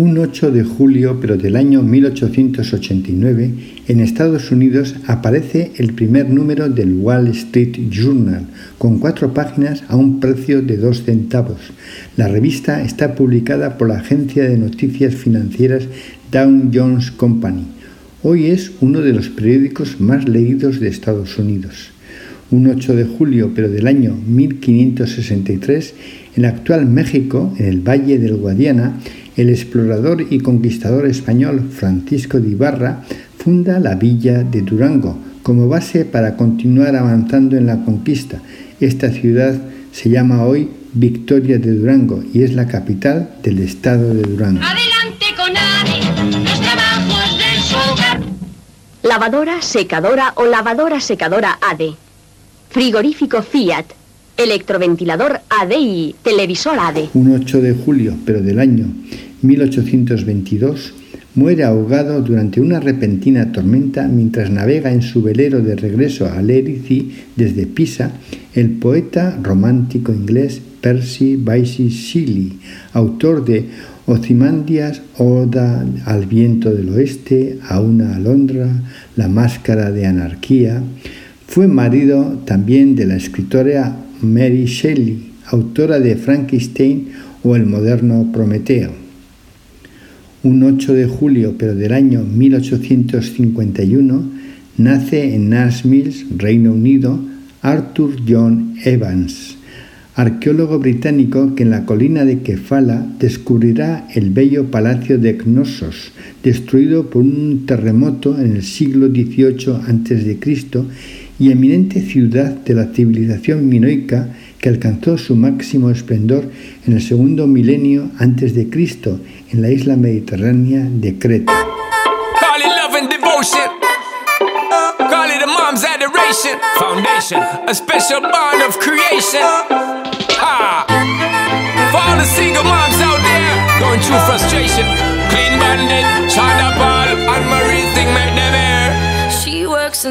Un 8 de julio, pero del año 1889, en Estados Unidos aparece el primer número del Wall Street Journal, con cuatro páginas a un precio de dos centavos. La revista está publicada por la agencia de noticias financieras Dow Jones Company. Hoy es uno de los periódicos más leídos de Estados Unidos. Un 8 de julio, pero del año 1563, en actual México, en el Valle del Guadiana, el explorador y conquistador español Francisco de Ibarra funda la villa de Durango como base para continuar avanzando en la conquista. Esta ciudad se llama hoy Victoria de Durango y es la capital del estado de Durango. Adelante con ADE, los trabajos del. Lavadora, secadora o lavadora secadora ADE. Frigorífico Fiat. Electroventilador ADE y televisor ADE. Un 8 de julio, pero del año 1822, muere ahogado durante una repentina tormenta mientras navega en su velero de regreso a Lerici desde Pisa el poeta romántico inglés Percy Bysshe Shelley, autor de Ozymandias, Oda al viento del oeste, a una alondra, La máscara de anarquía. Fue marido también de la escritora Mary Shelley, autora de Frankenstein o El moderno Prometeo un 8 de julio, pero del año 1851, nace en Nashville, Reino Unido, Arthur John Evans, arqueólogo británico que en la colina de Kefala descubrirá el bello palacio de Cnosos, destruido por un terremoto en el siglo XVIII a.C. y eminente ciudad de la civilización minoica que alcanzó su máximo esplendor en el segundo milenio antes de Cristo en la isla mediterránea de Creta. Call it love and devotion. Call it a mom's adoration. Foundation, a special bond of creation. For all the single moms out there going through frustration. Clean bandit, China Ball, and Marie thing make them air. She works the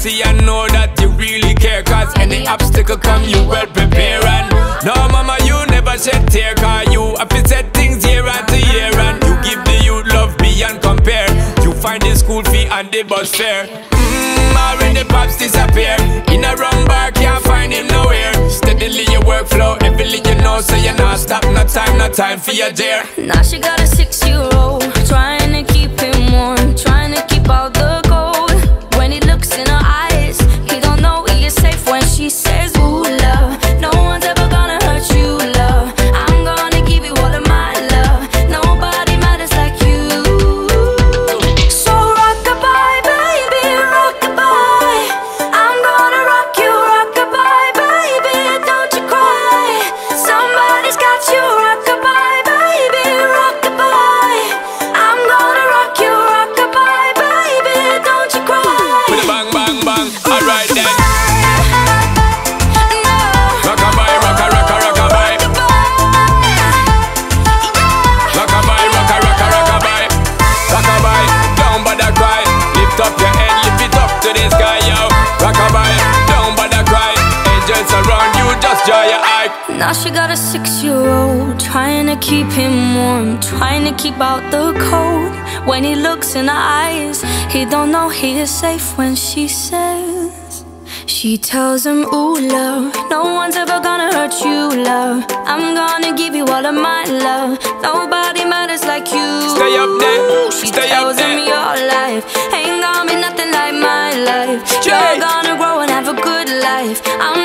see and know that you really care. Cause any obstacle come, you well prepare. And no, mama, you never shed tear. Cause you have to set things year after year. And you give the youth love beyond compare. You find the school fee and the bus fare. Mmm, already pops disappear. In a wrong bar, can't find him nowhere. Steadily your workflow, everything you know, so you're not stop. No time, no time for your dear. Now she got a six year old, trying Now she got a six year old, trying to keep him warm, trying to keep out the cold. When he looks in her eyes, he don't know he is safe when she says, She tells him, Ooh, love, no one's ever gonna hurt you, love. I'm gonna give you all of my love. Nobody matters like you. Stay up there, She stay up tells him there. your life ain't gonna be nothing like my life. Jay. You're gonna grow and have a good life. I'm